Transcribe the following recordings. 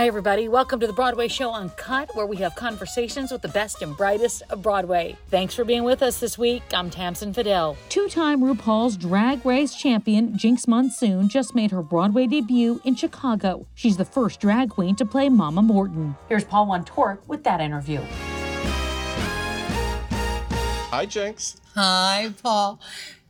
Hi, everybody. Welcome to the Broadway Show Uncut, where we have conversations with the best and brightest of Broadway. Thanks for being with us this week. I'm Tamsen Fadal. Two time RuPaul's Drag Race champion, Jinkx Monsoon, just made her Broadway debut in Chicago. She's the first drag queen to play Mama Morton. Here's Paul Wontorek with that interview. Hi, Jinkx. Hi, Paul.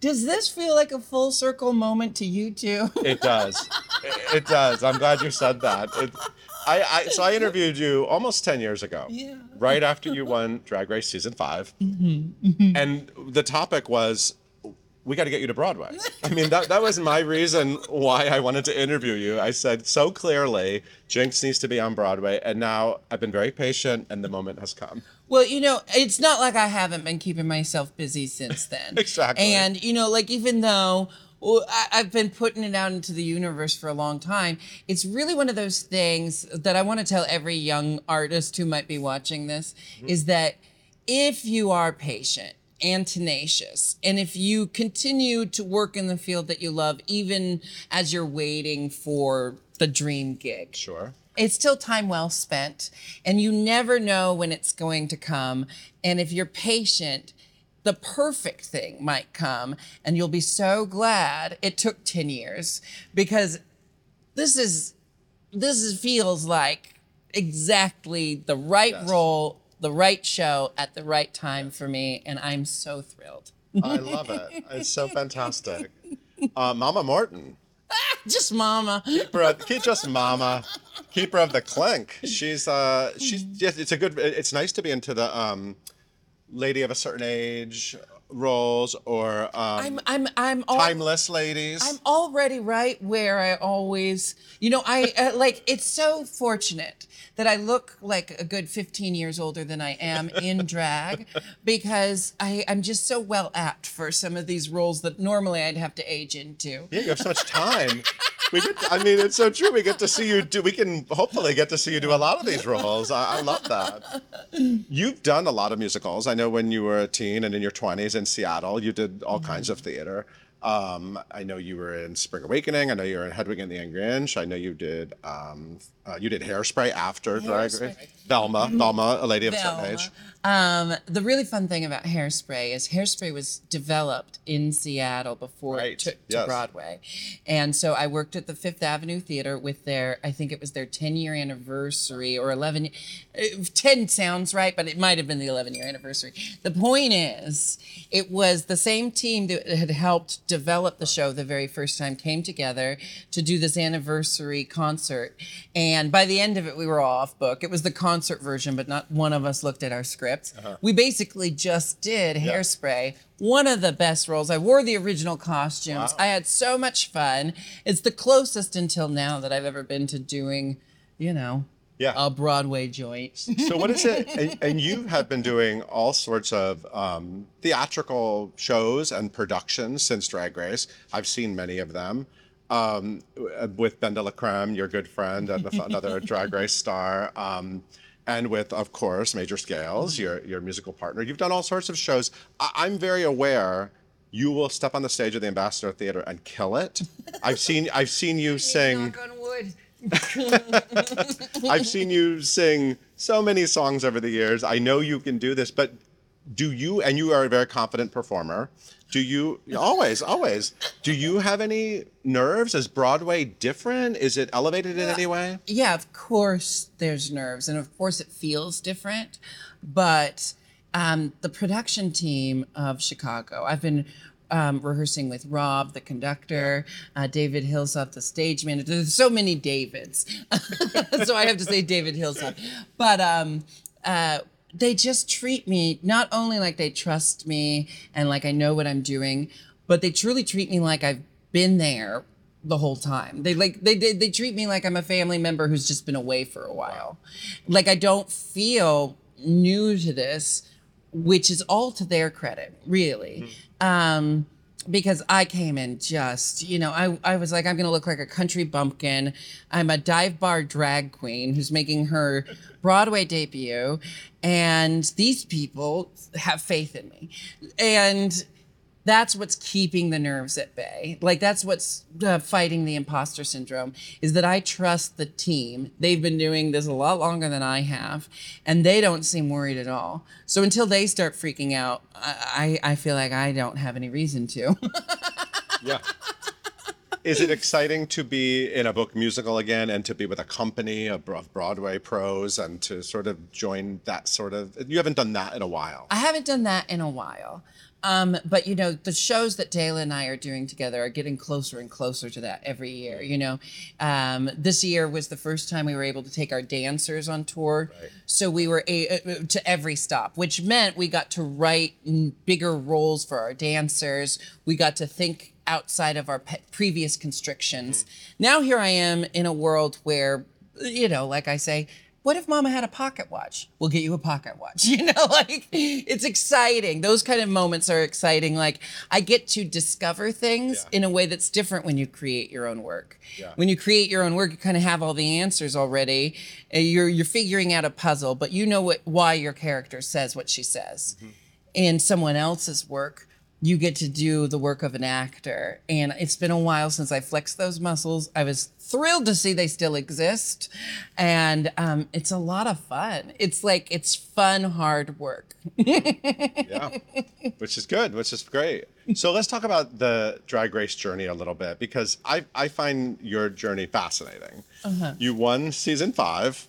Does this feel like a full circle moment to you too? It does. it, it does. I'm glad you said that. It, I, I so I interviewed you almost ten years ago. Yeah. Right after you won Drag Race season 5 mm-hmm. and the topic was we got to get you to Broadway. I mean, that, that was my reason why I wanted to interview you. I said so clearly, Jinkx needs to be on Broadway. And now I've been very patient and the moment has come. Well, you know, it's not like I haven't been keeping myself busy since then. Exactly. And, you know, like even though I, I've been putting it out into the universe for a long time, it's really one of those things that I want to tell every young artist who might be watching this mm-hmm. is that if you are patient, and tenacious. And if you continue to work in the field that you love, even as you're waiting for the dream gig, Sure. it's still time well spent. And you never know when it's going to come. And if you're patient, the perfect thing might come. And you'll be so glad it took 10 years because this is, this is, feels like exactly the right Yes. role, the right show at the right time for me. And I'm so thrilled. I love it. It's so fantastic. Uh, Mama Morton. Just mama. keeper of, keep just mama keeper of the clink she's uh she's yes it's a good it's nice to be into the um lady of a certain age roles or um I'm, I'm, I'm all, timeless ladies I'm already right where I always, you know, I uh, like it's so fortunate that I look like a good 15 years older than I am in drag because I, I'm just so well apt for some of these roles that normally I'd have to age into. yeah you have so much time we get i mean it's so true. We get to see you do we can hopefully get to see you do a lot of these roles. I, I love that. You've done a lot of musicals. I know when you were a teen and in your 20s in seattle you did all kinds of theater. Um, I know you were in Spring Awakening. I know you were in Hedwig and the Angry Inch. I know you did um, uh, you did Hairspray after Drag Race. Hairspray. Velma, Velma, a lady of a certain Velma. age. Um, the really fun thing about Hairspray is Hairspray was developed in Seattle before Right, it took to yes. Broadway. And so I worked at the Fifth Avenue Theater with their, I think it was their 10 year anniversary or 11, uh, 10 sounds right, but it might have been the 11 year anniversary. The point is, it was the same team that had helped develop the show the very first time came together to do this anniversary concert. And by the end of it, we were all off book. It was the concert version, but not one of us looked at our scripts. We basically just did hairspray. One of the best roles. I wore the original costumes. Wow. I had so much fun. It's the closest until now that I've ever been to doing, you know, Yeah. a Broadway joint. So what is it? And, and you have been doing all sorts of um, theatrical shows and productions since Drag Race. I've seen many of them. Um, with BenDeLaCreme, your good friend and another Drag Race star, um, and with, of course, Major Scales, your your musical partner. You've done all sorts of shows. I, I'm very aware. You will step on the stage of the Ambassador Theater and kill it. I've seen I've seen you sing. Knock on wood. I've seen you sing so many songs over the years. I know you can do this, but do you, and you are a very confident performer, do you, always, always, do you have any nerves? Is Broadway different? Is it elevated in any way? yeah, of course there's nerves, and of course it feels different. But um, the production team of Chicago, I've been um, rehearsing with Rob, the conductor, uh, David Hillsop, the stage manager. There's so many Davids, so I have to say David Hillsop. But um, uh, they just treat me not only like they trust me and like I know what I'm doing, but they truly treat me like I've been there the whole time. They like they they, they treat me like I'm a family member who's just been away for a while. Like I don't feel new to this, which is all to their credit, really. Um because I came in just, you know, I, I was like, I'm gonna look like a country bumpkin. I'm a dive bar drag queen who's making her Broadway debut. And these people have faith in me. And that's what's keeping the nerves at bay. Like that's what's uh, fighting the imposter syndrome is that I trust the team. They've been doing this a lot longer than I have, and they don't seem worried at all. So until they start freaking out, I I, I feel like I don't have any reason to. Yeah. Is it exciting to be in a book musical again and to be with a company of Broadway pros and to sort of join that sort of? You haven't done that in a while. I haven't done that in a while. Um, but you know, the shows that DeLa and I are doing together are getting closer and closer to that every year. You know, um, this year was the first time we were able to take our dancers on tour, so we were a- uh, to every stop, which meant we got to write bigger roles for our dancers. We got to think outside of our pe- previous constrictions. Now here I am in a world where, you know, like I say, what if mama had a pocket watch? We'll get you a pocket watch. You know, like it's exciting. Those kind of moments are exciting. Like I get to discover things Yeah. in a way that's different when you create your own work. Yeah. When you create your own work, you kind of have all the answers already. You're you're figuring out a puzzle, but you know what why your character says what she says. Mm-hmm. In someone else's work, you get to do the work of an actor. And it's been a while since I flexed those muscles. I was thrilled to see they still exist. And um, it's a lot of fun. It's like, it's fun, hard work. yeah, which is good, which is great. So let's talk about the drag race journey a little bit because I I find your journey fascinating. You won season five,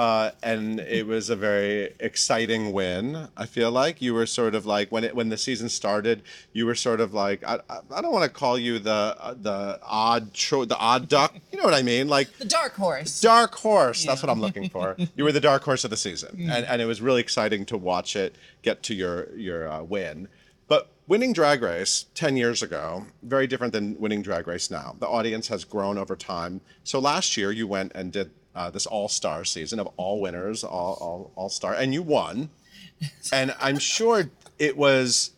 uh, and it was a very exciting win. I feel like you were sort of like when it when the season started, you were sort of like I I, I don't want to call you the uh, the odd cho- the odd duck. You know what I mean? Like The dark horse. dark horse. That's what I'm looking for. you were the dark horse of the season, and, and it was really exciting to watch it get to your your uh, win. But winning Drag Race ten years ago, very different than winning Drag Race now. The audience has grown over time. So last year you went and did uh, this All Star season of all winners, all all all star, and you won. And I'm sure it was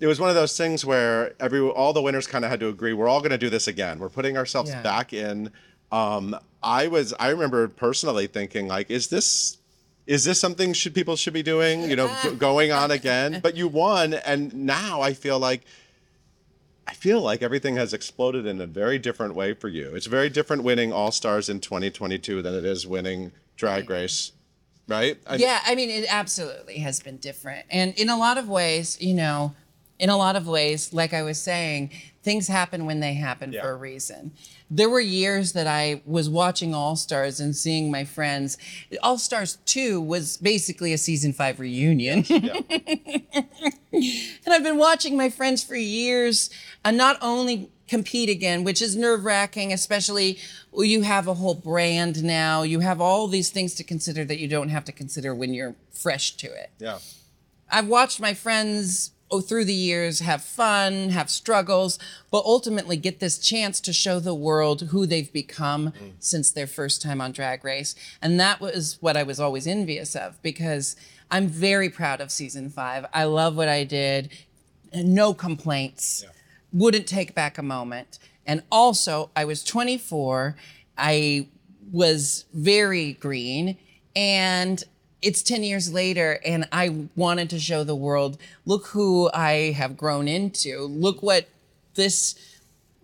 it was one of those things where every all the winners kind of had to agree we're all going to do this again we're putting ourselves Yeah. back in um i was i remember personally thinking like is this is this something should people should be doing you know going on again but you won and now i feel like i feel like everything has exploded in a very different way for you. It's very different winning all stars in 2022 than it is winning drag race right? I- yeah, I mean, it absolutely has been different. And in a lot of ways, you know, in a lot of ways, like I was saying, things happen when they happen Yeah. for a reason. There were years that I was watching All Stars and seeing my friends. All Stars 2 was basically a season five reunion. yeah. And I've been watching my friends for years and not only compete again, which is nerve wracking, especially you have a whole brand now. You have all these things to consider that you don't have to consider when you're fresh to it. yeah I've watched my friends oh, through the years have fun, have struggles, but ultimately get this chance to show the world who they've become mm. since their first time on Drag Race. And that was what I was always envious of because I'm very proud of season five. I love what I did, no complaints, wouldn't take back a moment. And also, I was 24, I was very green, and it's 10 years later and I wanted to show the world look who I have grown into. Look what this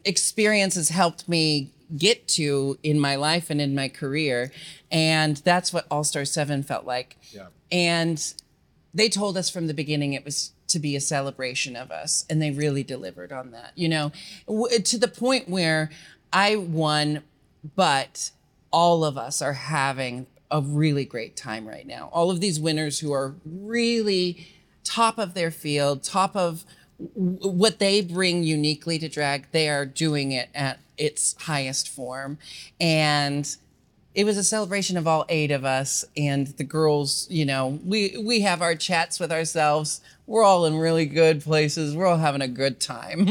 experience has helped me get to in my life and in my career. And that's what All Star 7 felt like. Yeah. And they told us from the beginning it was to be a celebration of us and they really delivered on that you know w- to the point where i won but all of us are having a really great time right now. All of these winners who are really top of their field top of what they bring uniquely to drag they are doing it at its highest form. And it was a celebration of all eight of us and the girls you know we we have our chats with ourselves. We're all in really good places. We're all having a good time.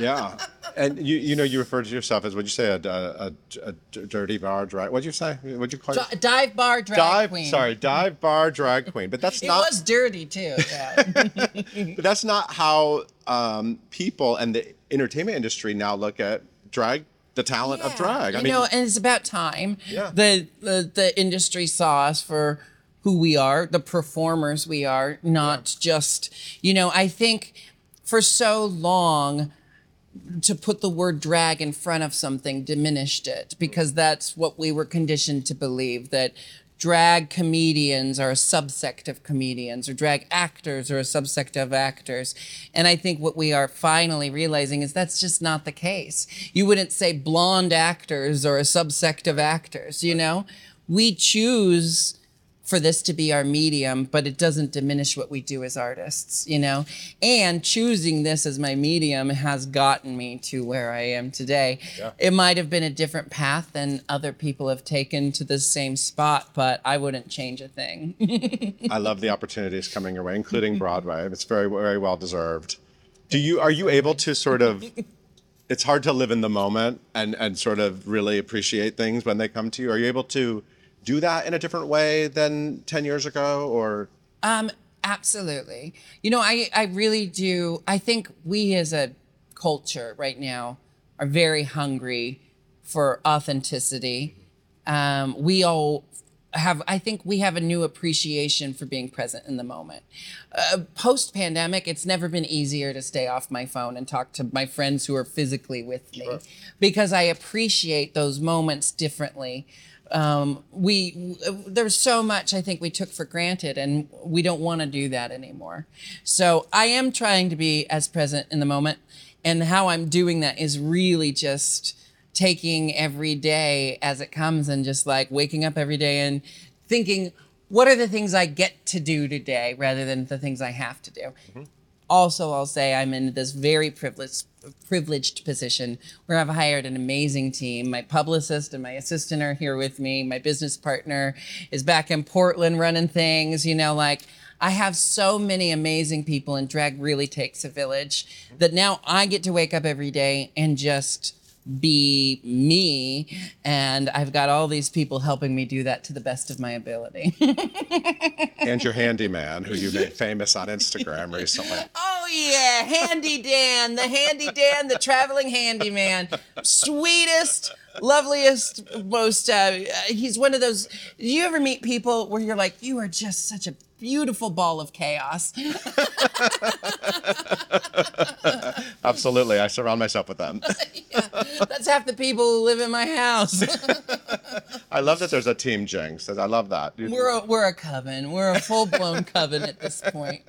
Yeah, and you you know you refer to yourself as what'd you say a, a, a, a dirty bar drag? What'd you say? What'd you call it? dive bar drag Dive. queen Sorry, dive bar drag queen. But that's not it not. was dirty too yeah. But that's not how um, people and the entertainment industry now look at drag, the talent of drag. I you mean, know, and it's about time. Yeah. The, the the industry saw us for who we are, the performers we are, not just, you know, I think for so long to put the word drag in front of something diminished it because that's what we were conditioned to believe that drag comedians are a subsect of comedians or drag actors are a subsect of actors. And i think what we are finally realizing is that's just not the case. You wouldn't say blonde actors or a subsect of actors you know? We choose for this to be our medium, but it doesn't diminish what we do as artists, you know? And choosing this as my medium has gotten me to where I am today. Yeah. It might have been a different path than other people have taken to the same spot, but I wouldn't change a thing. I love the opportunities coming your way, including Broadway. It's very, very well deserved. Do you are you able to sort of? It's hard to live in the moment and and sort of really appreciate things when they come to you. Are you able to do that in a different way than ten years ago, or Um, absolutely. You know, I, I really do. I think we as a culture right now are very hungry for authenticity. Um, we all have, I think we have a new appreciation for being present in the moment. Uh, Post pandemic, it's never been easier to stay off my phone and talk to my friends who are physically with me because I appreciate those moments differently um, we there's so much I think we took for granted, and we don't want to do that anymore. So I am trying to be as present in the moment, and how I'm doing that is really just taking every day as it comes, and just like waking up every day and thinking, what are the things I get to do today, rather than the things I have to do. Also, I'll say I'm in this very privileged privileged position where I've hired an amazing team. My publicist and my assistant are here with me. My business partner is back in Portland running things. You know, like I have so many amazing people, and drag really takes a village that now I get to wake up every day and just be me. And I've got all these people helping me do that to the best of my ability. and your handyman, who you made famous on Instagram recently. Oh yeah, Handy Dan, the Handy Dan, the traveling handyman, sweetest, loveliest, most. Uh, he's one of those. Do you ever meet people where you're like, you are just such a beautiful ball of chaos? Absolutely, I surround myself with them. That's half the people who live in my house. I love that there's a team Jinkx. I love that. we're a, we're a coven. We're a full blown coven at this point.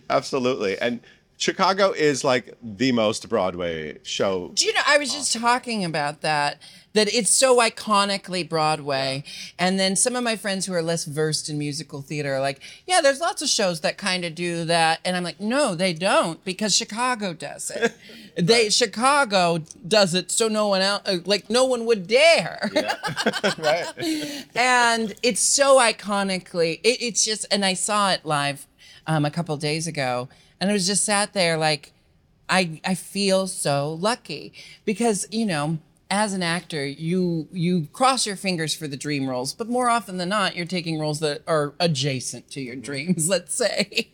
Absolutely, and Chicago is like the most Broadway show. Do you know? I was just talking about that. That it's so iconically Broadway, and then some of my friends who are less versed in musical theater are like, "Yeah, there's lots of shows that kind of do that," and I'm like, "No, they don't, because Chicago does it. they Chicago does it, so no one else, uh, like no one would dare." right. and it's so iconically it, it's just and i saw it live um, a couple days ago and i was just sat there like i i feel so lucky because you know as an actor you you cross your fingers for the dream roles but more often than not you're taking roles that are adjacent to your dreams let's say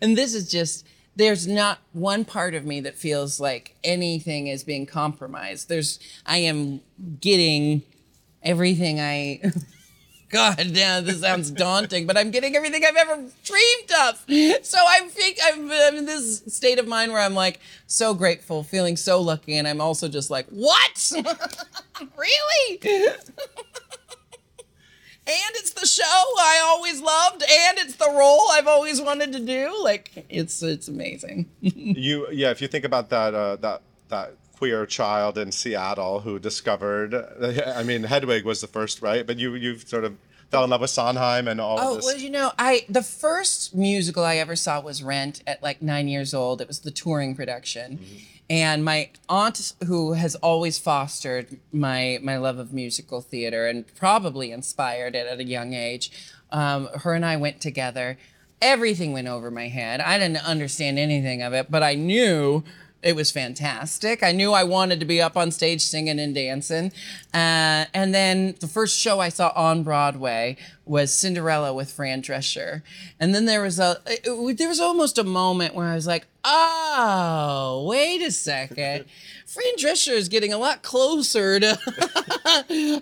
and this is just there's not one part of me that feels like anything is being compromised there's i am getting everything I. God damn, this sounds daunting, but I'm getting everything I've ever dreamed of. So I think I'm, I'm in this state of mind where I'm like so grateful, feeling so lucky, and I'm also just like, what? really? and it's the show I always loved, and it's the role I've always wanted to do. Like it's it's amazing. you yeah if you think about that uh, that that queer child in Seattle who discovered I mean Hedwig was the first right but you you sort of fell in love with Sondheim and all Oh of this well, you know, I the first musical I ever saw was Rent at like nine years old. It was the touring production, and my aunt, who has always fostered my my love of musical theater and probably inspired it at a young age, um, her and I went together. Everything went over my head. I didn't understand anything of it, but I knew it was fantastic. I knew I wanted to be up on stage singing and dancing. Uh, and then the first show I saw on Broadway was Cinderella with Fran Drescher. And then there was a it- it- there was almost a moment where I was like, "Oh, wait a second. Fran Drescher is getting a lot closer to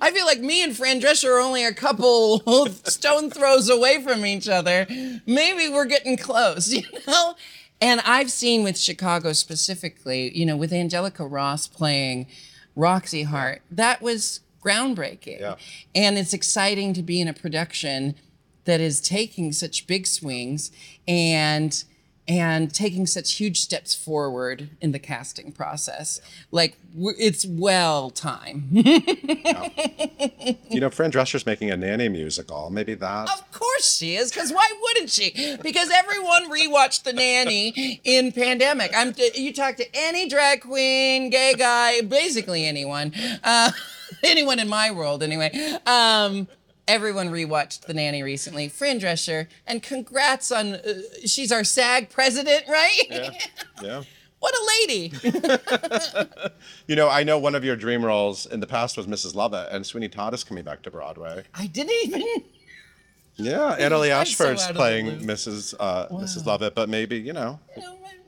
I feel like me and Fran Drescher are only a couple stone throws away from each other. Maybe we're getting close, you know? And I've seen with Chicago specifically, you know, with Angelica Ross playing Roxy Hart, that was groundbreaking. Yeah. And it's exciting to be in a production that is taking such big swings and and taking such huge steps forward in the casting process. Like it's well time. You know, Fran Drescher's making a nanny musical. Maybe that. Of course she is, because why wouldn't she? Because everyone rewatched The Nanny in pandemic. I'm you talk to any drag queen, gay guy, basically anyone, uh, anyone in my world anyway. Um, everyone rewatched The Nanny recently. Fran Drescher, and congrats on uh, she's our SAG president, right? Yeah. Yeah. what a lady! You know, I know one of your dream roles in the past was Mrs. Lovett, and Sweeney Todd is coming back to Broadway. I didn't even. Yeah, Annaleigh I'm so Ashford's out of the playing loop. Mısrs. Uh, Mrs. Lovett, but maybe you know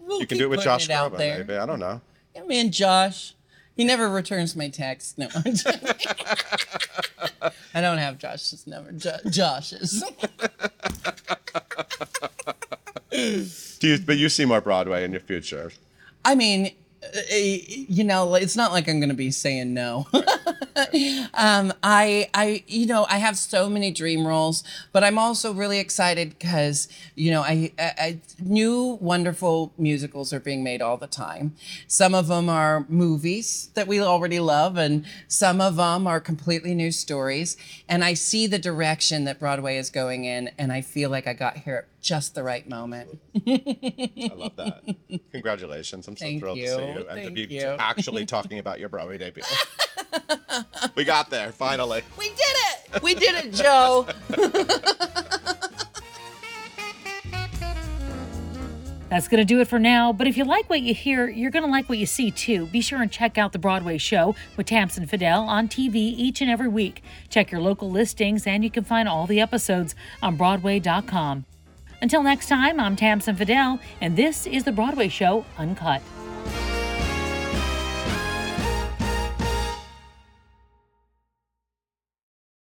We'll you can keep do it with putting Josh out Groban. there. Maybe I don't know. Yeah, man, Josh. He never returns my text. No, I'm joking. I don't have Josh's number. Jo- Josh's. Do you? But you see more Broadway in your future. I mean, you know, it's not like I'm going to be saying no. um, I, I, you know, I have so many dream roles, but I'm also really excited because, you know, I, I, I, new wonderful musicals are being made all the time. Some of them are movies that we already love, and some of them are completely new stories. And I see the direction that Broadway is going in, and I feel like I got here just the right moment. I love that. Congratulations! I'm so Thank thrilled you. to see you and to be you. actually talking about your Broadway debut. we got there finally. We did it! We did it, Joe. That's going to do it for now. But if you like what you hear, you're going to like what you see too. Be sure and check out the Broadway show with Tamsen Fadal on TV each and every week. Check your local listings, and you can find all the episodes on Broadway.com. Until next time, I'm Tamsen Fadal, and this is the Broadway show Uncut.